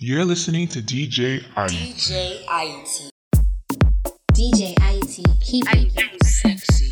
You're listening to DJ IT. DJ IT. DJ IT. Keep it sexy.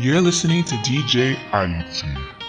You're listening to DJ IT.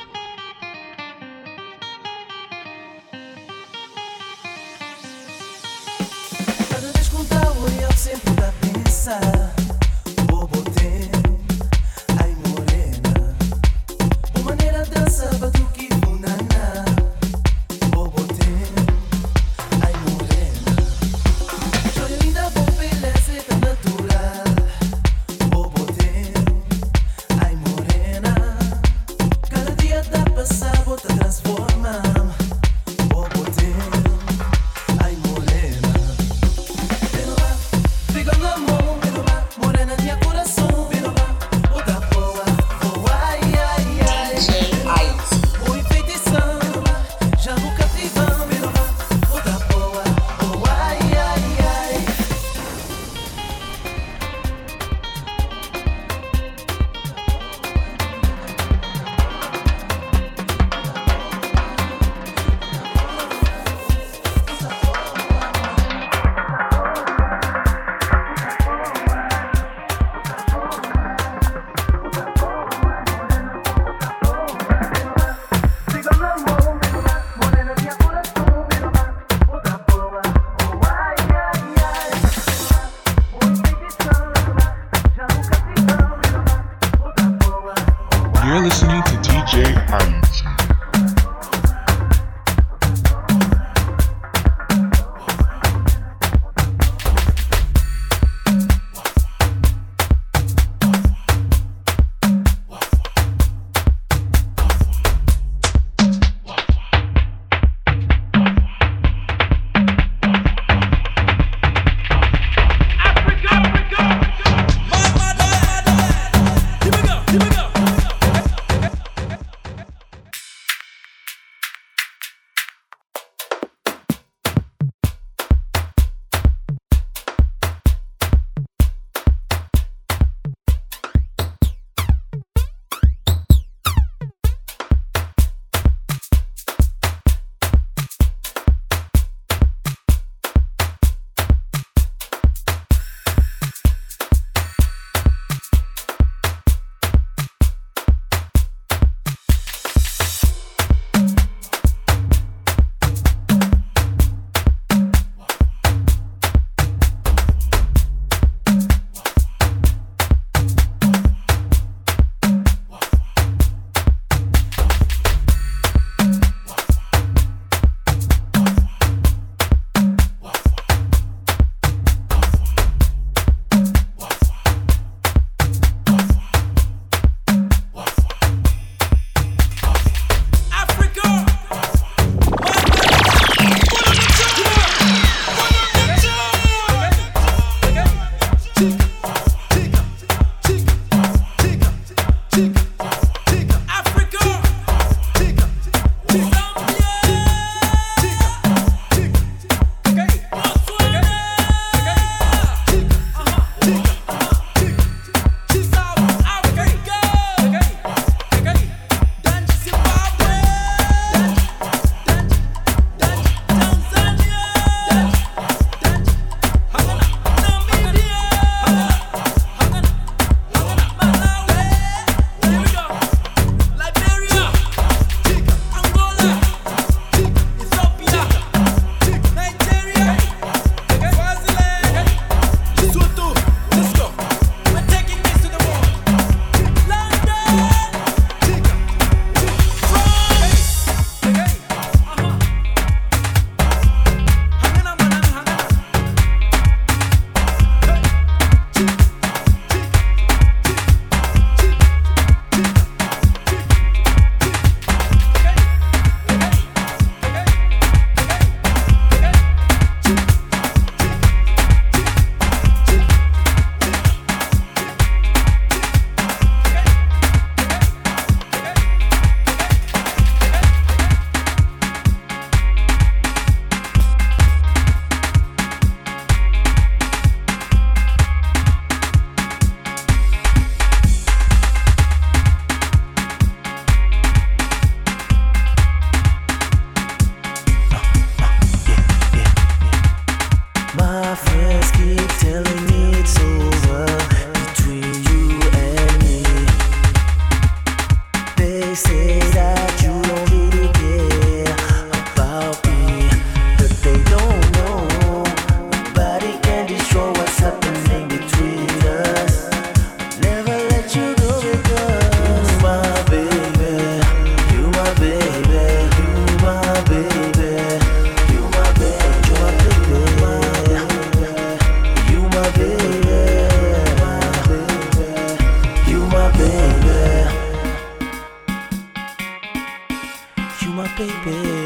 baby.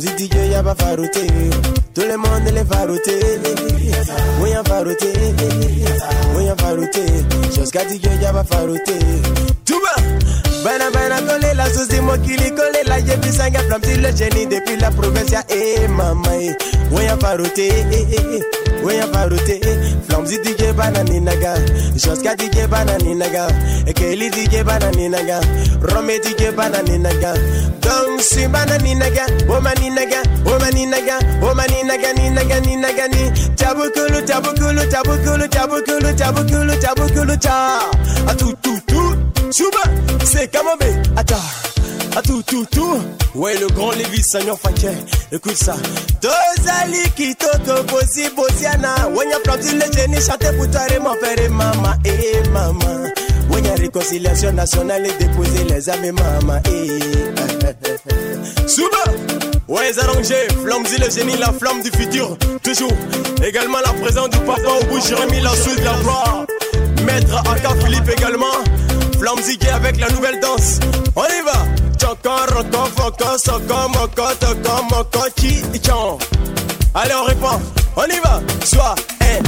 Comme si DJ y'a pas faroute, Tout le monde les faroté. Oui, un faroté. Oui, un faroté. Jusqu'à DJ y'a pas faroute. Bana bana collé la souci mokili collé la j'ai vu sanga flamzy le génie depuis la province ya eh mama eh. Moyen farouté. eh, eh, eh. Moyen farouté. Flamzy DJ banani naga. Jusqu'à DJ banani naga. Ekeli DJ banani naga. Rome DJ banani naga. Donc si banani naga. Omani naga. Omani naga. Omani naga ni naga ni naga ni. Tabukulu tabukulu tabukulu tabukulu tabukulu tabukulu cha. A tout Chuba. C'est kamambe. Attends. A tout tout tout. Ouais le grand Lévis Sagnon Faké. Écoute ça. Tozali kitoko bosi bosiana. Wanya Flamzy le génie chanter pour toi et mon père et maman. Eh maman. Wanya réconciliation nationale et déposer les et maman. Eh. Souba. Ouais, Zarangé, Flamzy le génie, la flamme du futur. Toujours. Également la présence du papa au bout, Jérémy, la soude, la gloire. Maître Aka Philippe également. Est avec la nouvelle danse. On y va. Allez, on répond. On y va. Soit, eh,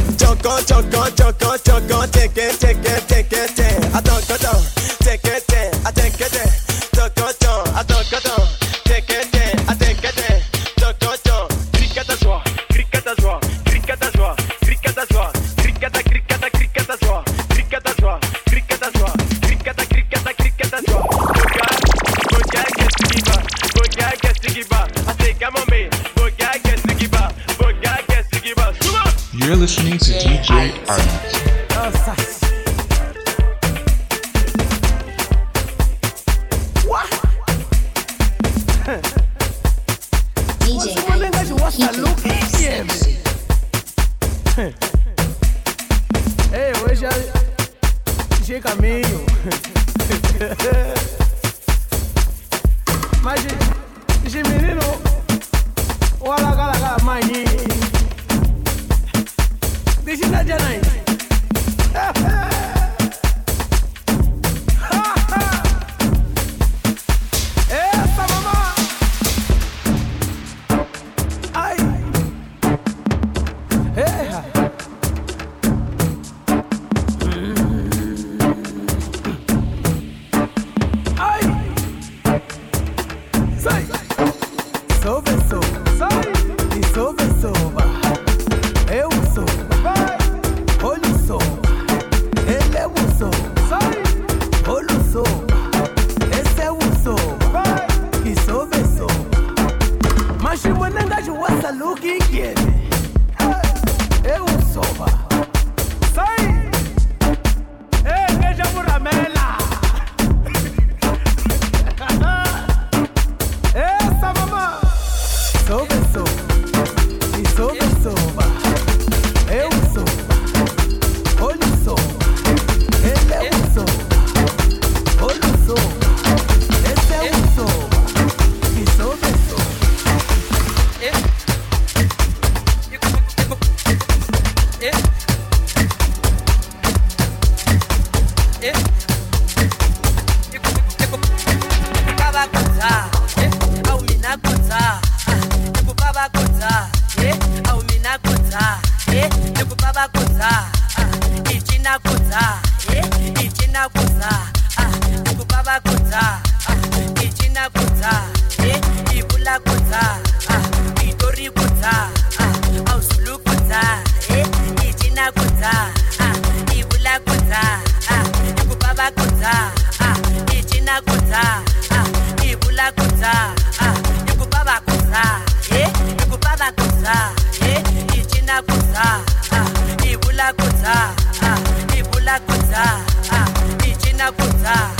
kudzaha ibula kudzaha ibula kudzaha ichina kudzaha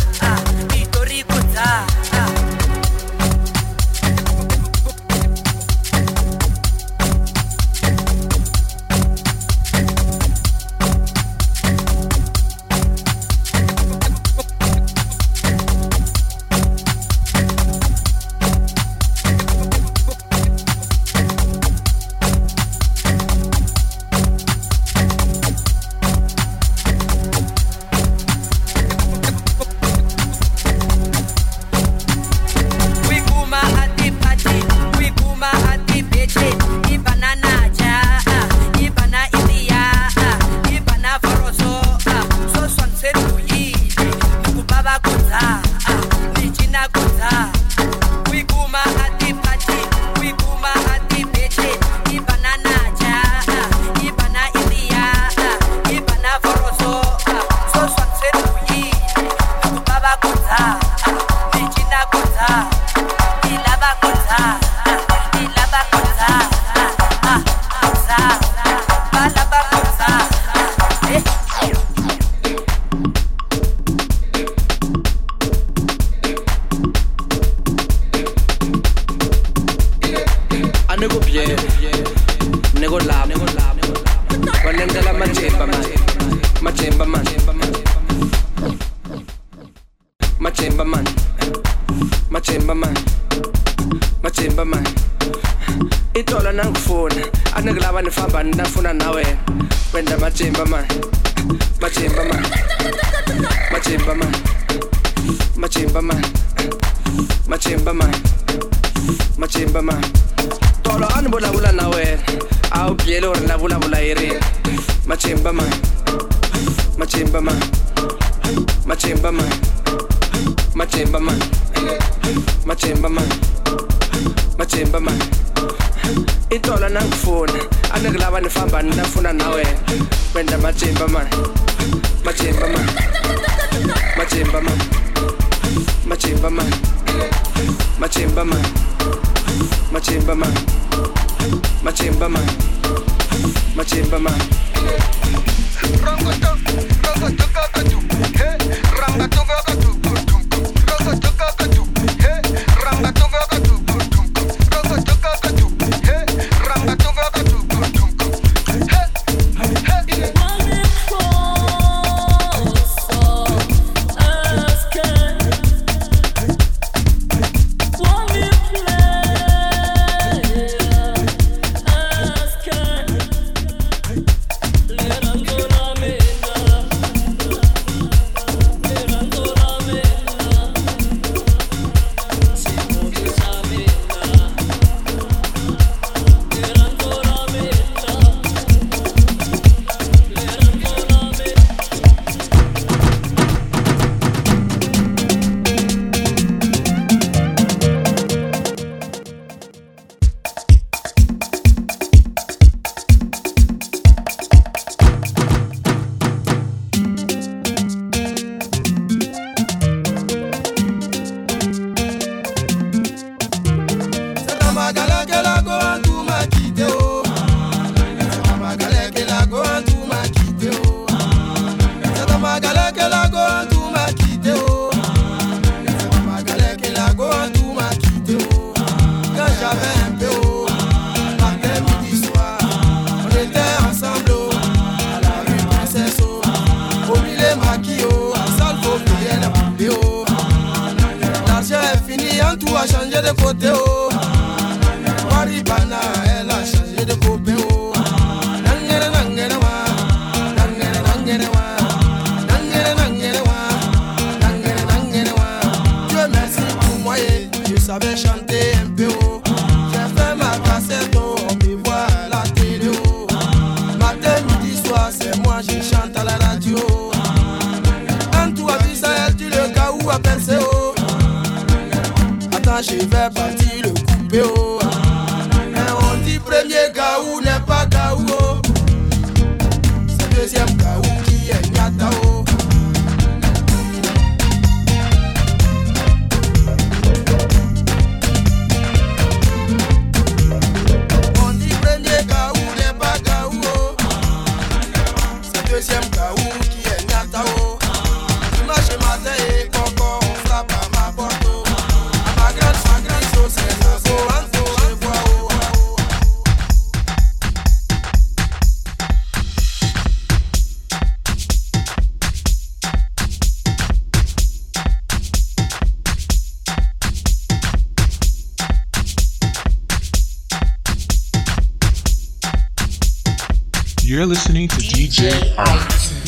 de côté. You're listening to DJ Alex.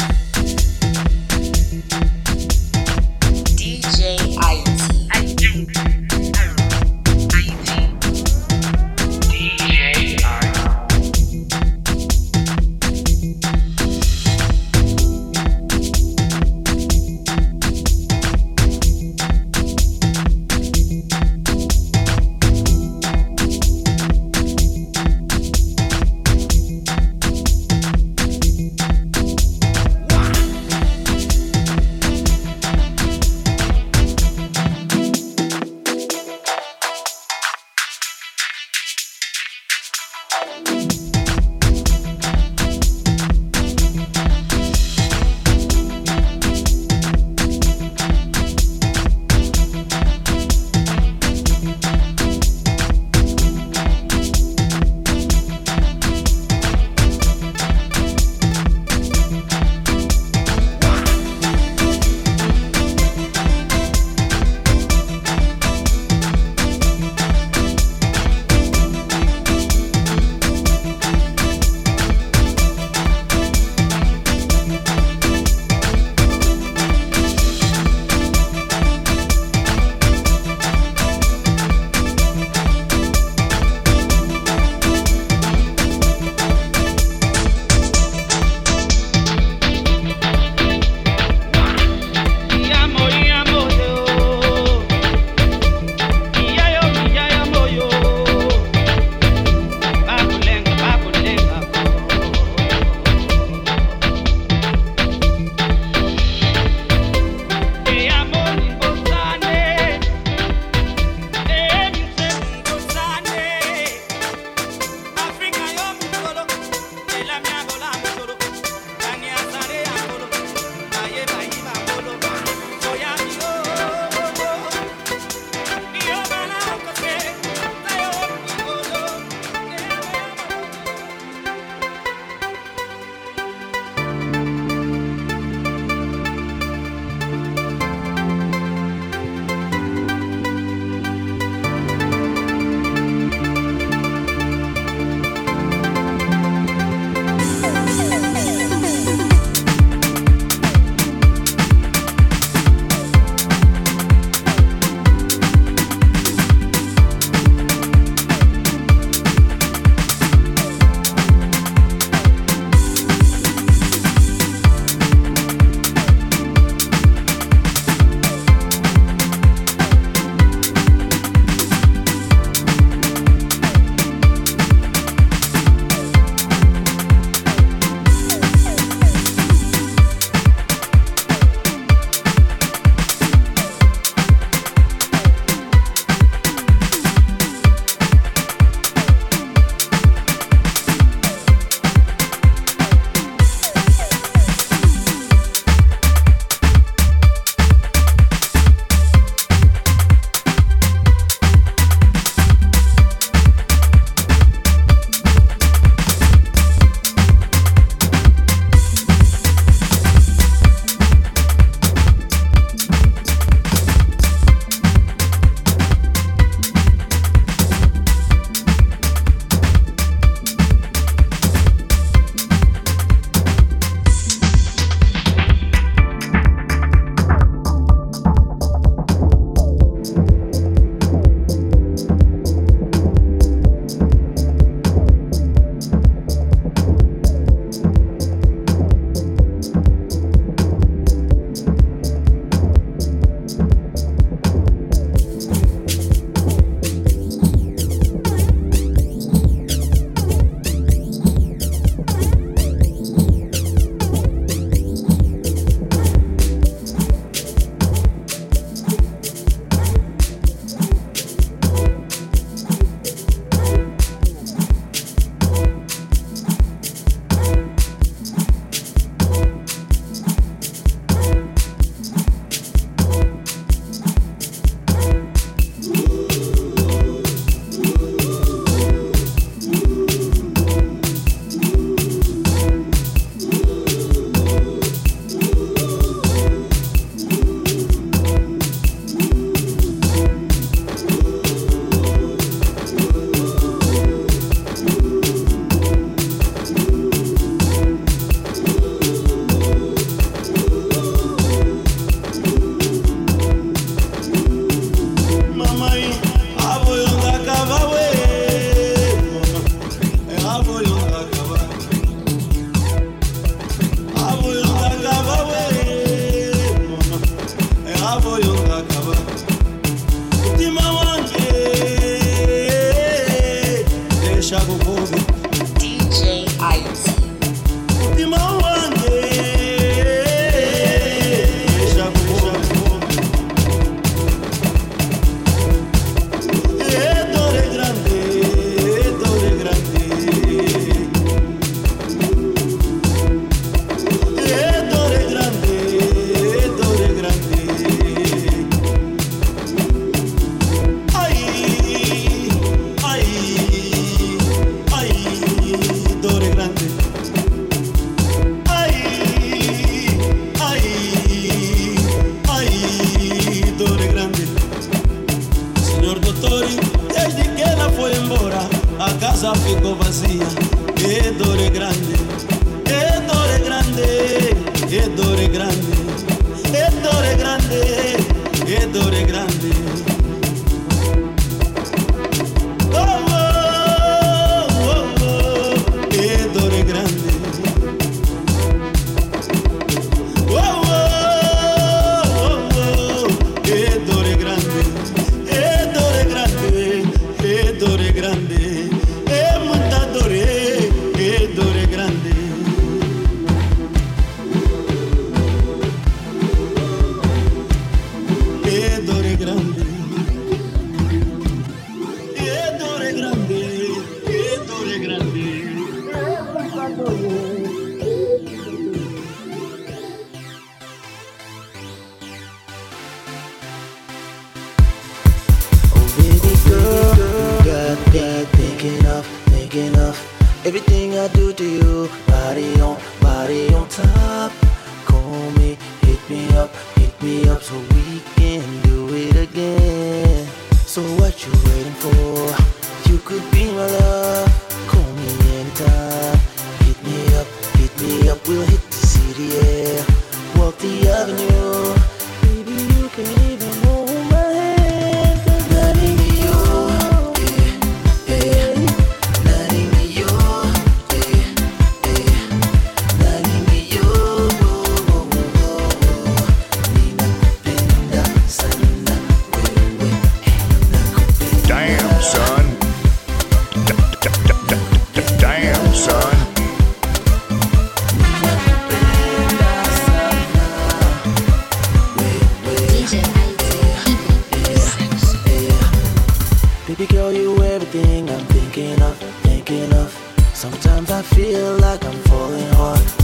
Baby girl, you everything I'm thinking of, thinking of. Sometimes I feel like I'm falling hard.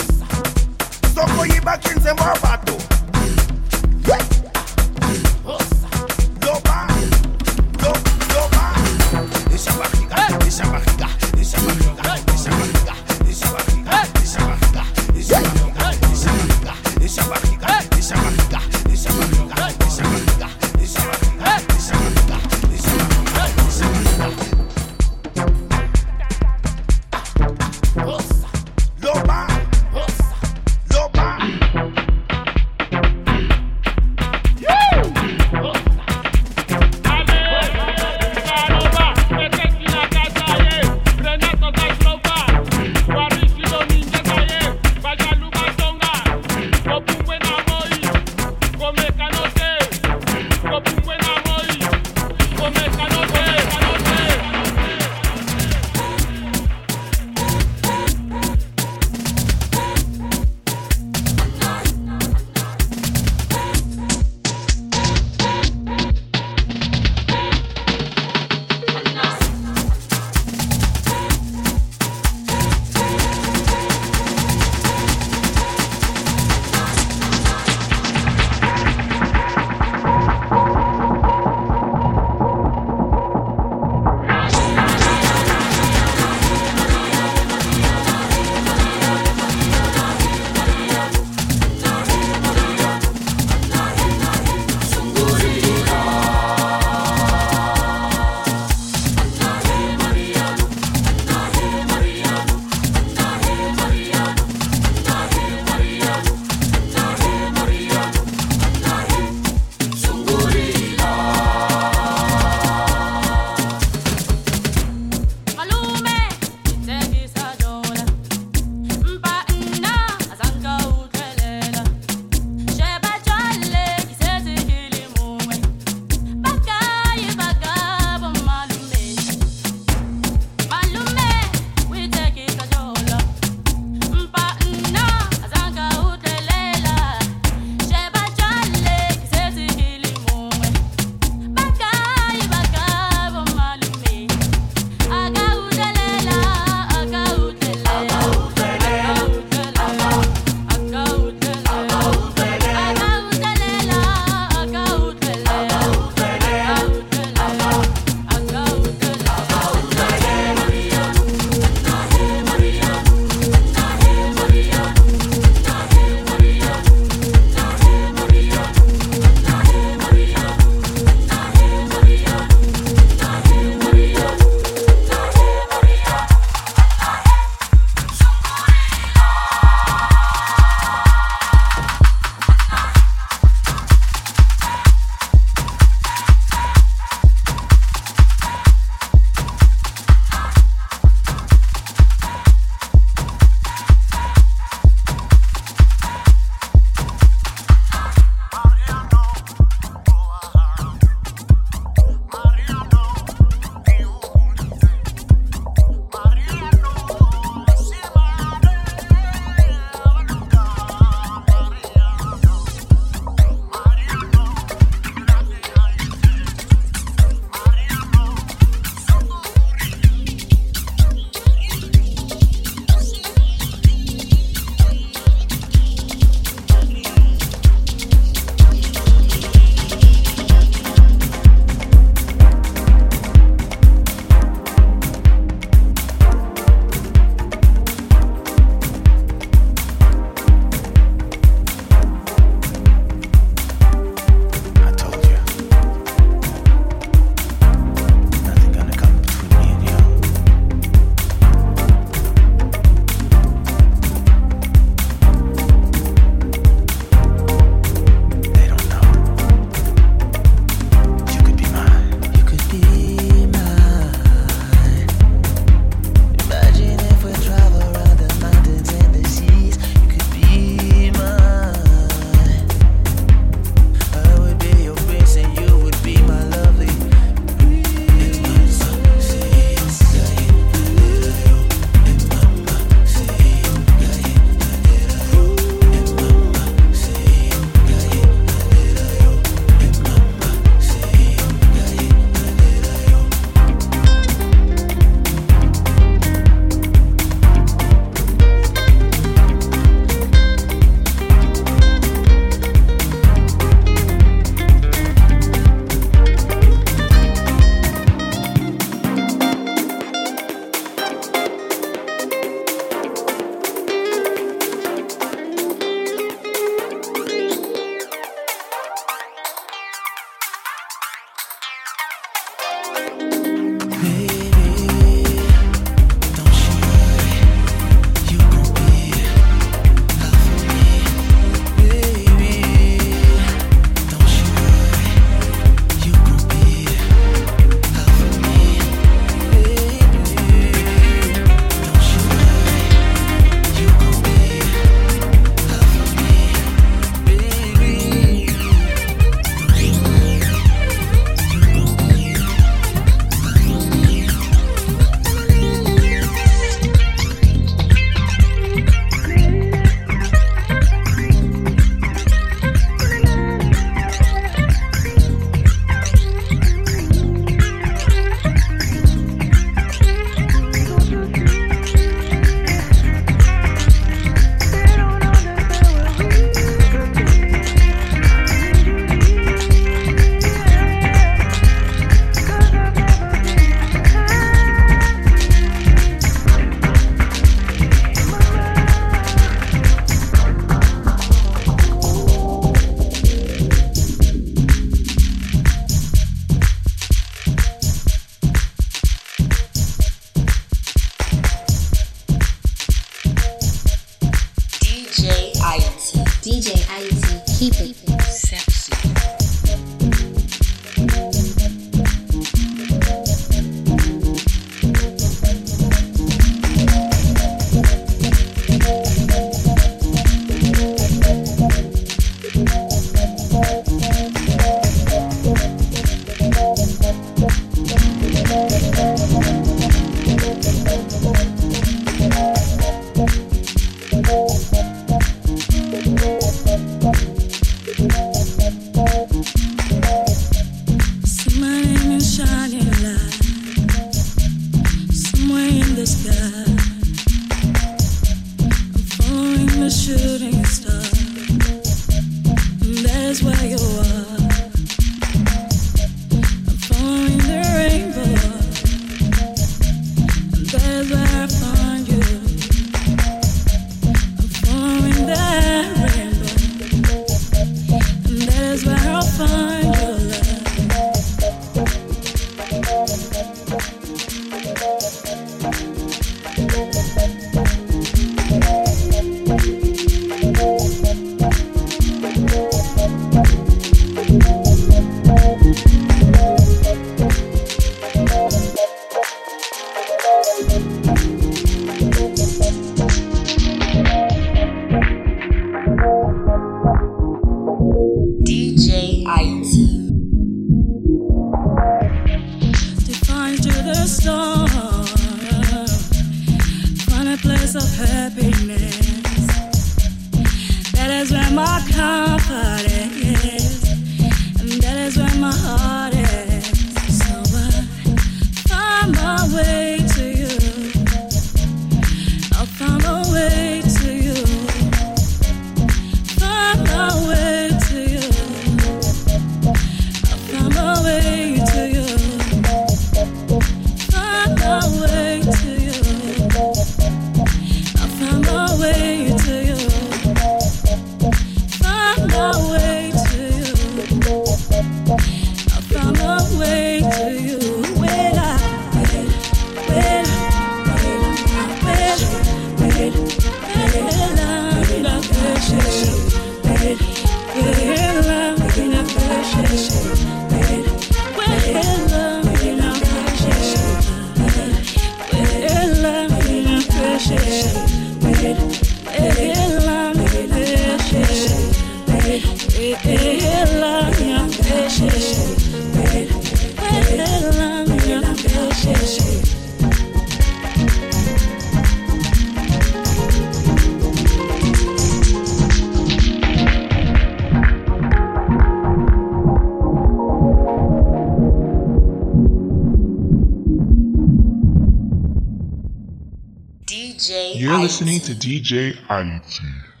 DJ Anti.